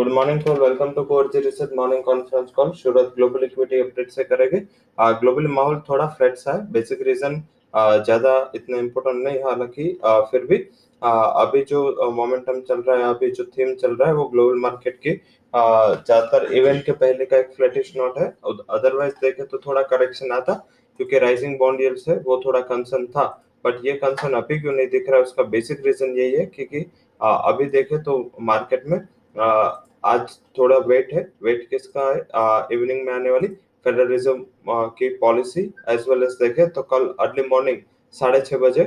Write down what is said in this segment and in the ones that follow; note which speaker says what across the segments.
Speaker 1: Good morning to welcome to core research morning conference call Surat global equity update से करेंगे। Global माहौल थोड़ा flat सा है बेसिक रीजन ज़्यादा इतना इम्पोर्टेंट नहीं है हालाँकि फिर भी अभी जो मोमेंटम चल रहा है, अभी जो थीम चल रहा है, वो ग्लोबल मार्केट की ज़्यादातर इवेंट के पहले का एक फ्लैटिश नोट है। अदरवाइज़ देखे तो थोड़ा करेक्शन आता, क्योंकि राइजिंग बॉन्ड यील्ड्स है, वो थोड़ा कंसर्न था। बट ये कंसर्न अभी क्यों नहीं दिख रहा है, उसका बेसिक रीजन यही है, क्योंकि अभी देखे तो मार्केट में आज थोड़ा वेट है वेट किसका है? इवनिंग में आने वाली फेडरल रिज़र्व की पॉलिसी एज वेल एज देखे तो कल अर्ली मॉर्निंग साढ़े छह बजे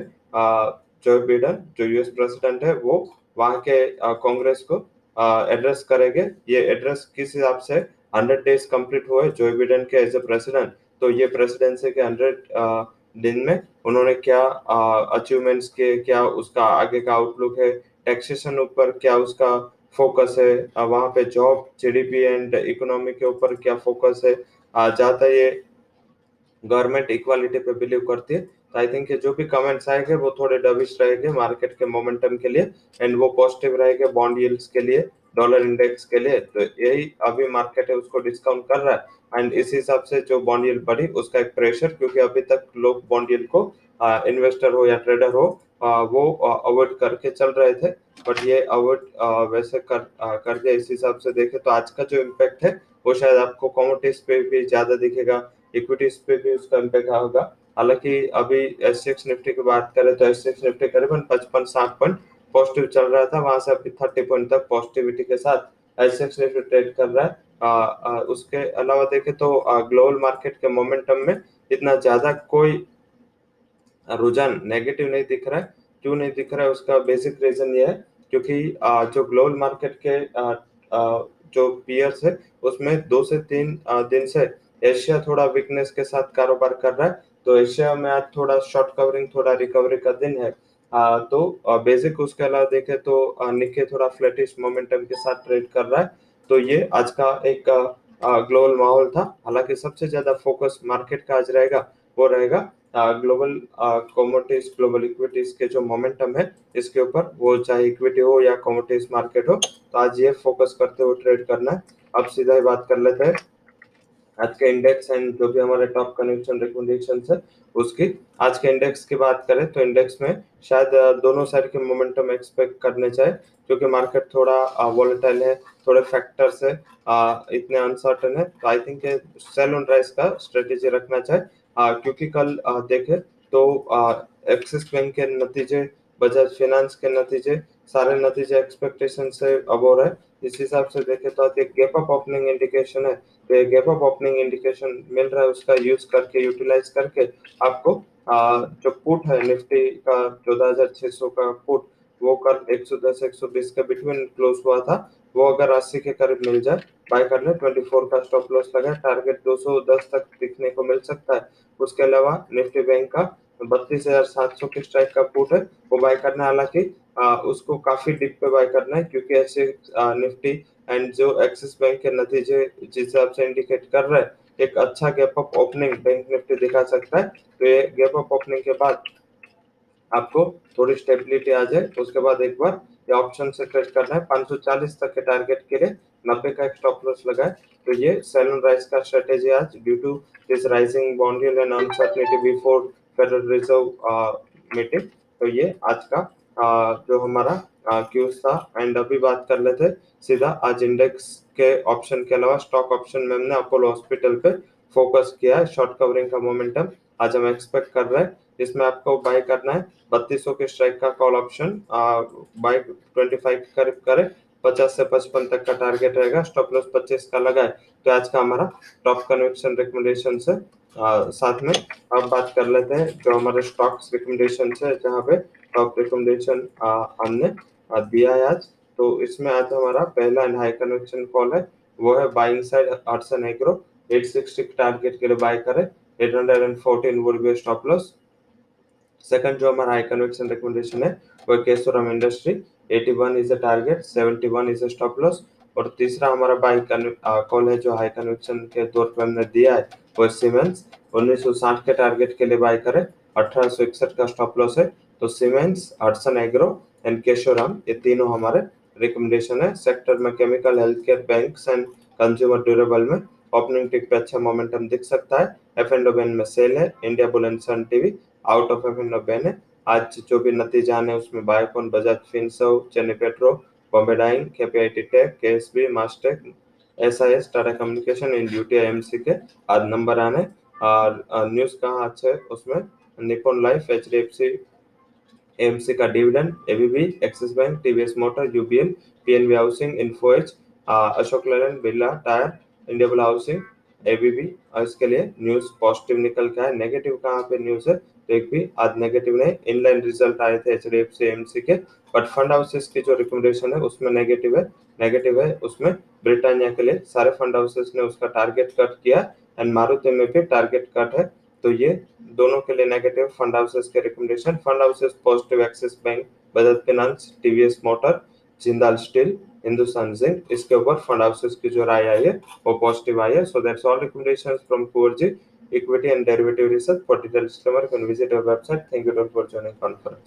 Speaker 1: जो बिडन जो यूएस प्रेसिडेंट है, वो वहाँ के कांग्रेस को एड्रेस करेंगे। ये एड्रेस किस हिसाब से हंड्रेड डेज़ कंप्लीट हुए जो बिडन के एज ए प्रेसिडेंट तो ये प्रेसिडेंसी के हंड्रेड दिन में उन्होंने क्या अचीवमेंट्स के, क्या उसका आगे का आउटलुक है? टैक्सेशन ऊपर क्या उसका फोकस है। वहाँ पे जॉब जीडीपी एंड इकोनॉमी के ऊपर क्या फोकस है? ज़्यादा ये। गवर्नमेंट इक्वालिटी पे बिलीव करती है। तो आई थिंक जो भी कमेंट्स आएँगे, वो थोड़े डबिश रहेंगे मार्केट के मोमेंटम के लिए एंड वो पॉजिटिव रहेंगे बॉन्ड यील्ड्स के लिए डॉलर इंडेक्स के लिए। तो यही अभी मार्केट है, उसको डिस्काउंट कर रहा है एंड इस हिसाब से जो बॉन्ड यील्ड बढ़ी, उसका एक प्रेशर क्योंकि अभी तक लोग बॉन्ड यील्ड को इन्वेस्टर हो या ट्रेडर हो वो अवॉइड करके चल रहे थे बट ये अवॉइड वैसे कर करके इस हिसाब से देखे तो आज का जो इम्पैक्ट है वो शायद आपको कॉमोडिटीज पे भी ज़्यादा दिखेगा इक्विटीज पे भी उसका इम्पैक्ट होगा। हालाँकि अभी एस एक्स निफ्टी की बात करें तो एस निफ्टी करीबन पचपन साठ पॉइंट पॉजिटिव चल रहा था वहाँ से अभी थर्टी पॉइंट तक पॉजिटिविटी के साथ एस निफ्टी ट्रेड कर रहा है। आ, आ, उसके अलावा देखे तो ग्लोबल मार्केट के मोमेंटम में इतना ज़्यादा कोई रुझान नेगेटिव नहीं दिख रहा है। क्यों नहीं दिख रहा है? उसका बेसिक रीजन ये है, क्योंकि जो ग्लोबल मार्केट के जो पियर्स है, उसमें दो से तीन दिन से एशिया थोड़ा वीकनेस के साथ कारोबार कर रहा है। तो एशिया में आज थोड़ा शॉर्ट कवरिंग थोड़ा रिकवरी का दिन है। तो बेसिक उसके अलावा देखे तो निके थोड़ा फ्लैटिश मोमेंटम के साथ ट्रेड कर रहा है। तो ये आज का एक ग्लोबल माहौल था। हालाँकि सबसे ज़्यादा फोकस मार्केट का आज रहेगा, वो रहेगा ग्लोबल कॉमोडिटीज ग्लोबल इक्विटीज के जो मोमेंटम है, इसके ऊपर वो चाहे इक्विटी हो या कॉमोडिटीज मार्केट हो तो आज ये फोकस करते हुए ट्रेड करना है। अब सीधा ही बात कर लेते हैं। आज के इंडेक्स एंड जो भी हमारे टॉप कनेक्शन रिकमेंडेशन है, उसकी। आज के इंडेक्स की बात करें तो इंडेक्स में शायद दोनों साइड के मोमेंटम एक्सपेक्ट करने चाहिए, क्योंकि मार्केट थोड़ा वॉलेटाइल है, थोड़े फैक्टर्स है इतने अनसर्टन है तो I think sell on rise का स्ट्रेटेजी रखना चाहिए। क्योंकि कल देखे तो एक्सिस बैंक के नतीजे बजाज फाइनेंस के नतीजे सारे नतीजे एक्सपेक्टेशन से अब हो इस हिसाब से देखे तो एक गैप अप ओपनिंग इंडिकेशन है। तो ये गैप अप ओपनिंग इंडिकेशन मिल रहा है उसका यूज़ करके यूटिलाइज करके आपको आ, जो पुट है निफ्टी का चौदह हज़ार सौ का पुट वो कल 110 120 के बिटवीन क्लोज हुआ था। वो अगर 80 के करीब मिल जाए बाय कर ले 24 का स्टॉप लॉस लगा टारगेट 210 तक दिखने को मिल सकता है। उसके अलावा निफ्टी बैंक का बत्तीस हज़ार सात सौ के स्ट्राइक का पुट है, वो बाय करना हालाँकि उसको काफ़ी डिप पे बाय करना है, क्योंकि ऐसे निफ्टी एंड जो एक्सिस बैंक के नतीजे जिस हिसाब से इंडिकेट कर रहे हैं, एक अच्छा gap up opening Bank Nifty दिखा सकता है। तो ये गैप अप ओपनिंग के बाद आपको थोड़ी स्टेबिलिटी आ जाए, उसके बाद एक बार ये ऑप्शन से ट्रेड करना है। 540 तक के टारगेट के लिए 90 का एक स्टॉप लॉस लगाए। तो ये सेल एंड राइस का स्ट्रेटेजी आज। Due to this rising yield and uncertainty before federal reserve meeting तो ये आज का uh, जो हमारा क्यूज था। एंड अभी बात कर लेते सीधा आज इंडेक्स के ऑप्शन के अलावा स्टॉक ऑप्शन में हमने अपोलो हॉस्पिटल पे फोकस किया है। शॉर्ट कवरिंग का मोमेंटम आज हम एक्सपेक्ट कर रहे हैं। इसमें आपको बाय करना है बत्तीस के स्ट्राइक का call option buy twenty five करीब करे पचास से पचपन तक का टारगेट रहेगा स्टॉप लॉस पच्चीस का लगाए तो आज का हमारा टॉप कन्वेक्शन रिकमेंडेशन से आ, साथ में अब बात कर लेते हैं जो हमारे स्टॉक्स रिकमेंडेशन है जहाँ पे टॉप रिकमेंडेशन हमने दिया है आज। तो इसमें आज हमारा पहला एंड हाई कन्वेक्शन कॉल है वो है buying side Arson Agro 860 target के लिए बाय करें 814 would be stop loss second जो हमारा हाई कन्वेक्शन रिकमेंडेशन है, वो Kesoram industry 81 is a target 71 is a stop loss और तीसरा हमारा बाई कॉल है जो हाई कन्वेक्शन के तौर पर हमने दिया है, वो सीमेंस 1960 के टारगेट के लिए बाय करें, अठारह का स्टॉप लॉस है तो Siemens Hudson Agro and Keshoram ये तीनों हमारे रिकमेंडेशन है सेक्टर में chemical health care bank and consumer durable में ओपनिंग टिक पे अच्छा मोमेंटम दिख सकता है एफ़ एंड बेन में सेल है India Bull and Sun TV out of F ban है आज जो भी नतीजा है, उसमें Biocon, Bajaj Finserv Chennai Petro, Bombay Dyeing KPIT Tech, KSB Mastek SIS, Tata communication इन यूटीआई एमसी के आज नंबर आने और न्यूज़ कहाँ अच्छा उसमें Nippon Life H D F C MC का dividend, ABB, Axis Bank, TVS Motor, UBL, PNB Housing, Info Edge Ashok Leyland, Birla Tyre, India Bull Housing ABB और इसके लिए न्यूज़ पॉजिटिव निकल के है नेगेटिव कहाँ पे न्यूज़ है? तो एक भी, आज नेगेटिव नहीं इनलाइन रिज़ल्ट आए थे H D F C MC के बट फंड हाउसेस की जो रिकमेंडेशन है, उसमें नेगेटिव है। नेगेटिव है, उसमें ब्रिटानिया के लिए सारे फंड हाउसेस ने उसका टारगेट कट किया एंड मारुति में भी टारगेट कट है। तो ये दोनों के लिए नेगेटिव फंड हाउसेस के recommendation fund houses positive Axis Bank Bajaj Finance TVS Motor Jindal Steel, Hindustan Zinc. इसके ऊपर फंड हाउसेस की जो राय आई है, वो पॉजिटिव आई है। So that's all recommendation from four G equity and derivative research for visit thank you for joining conference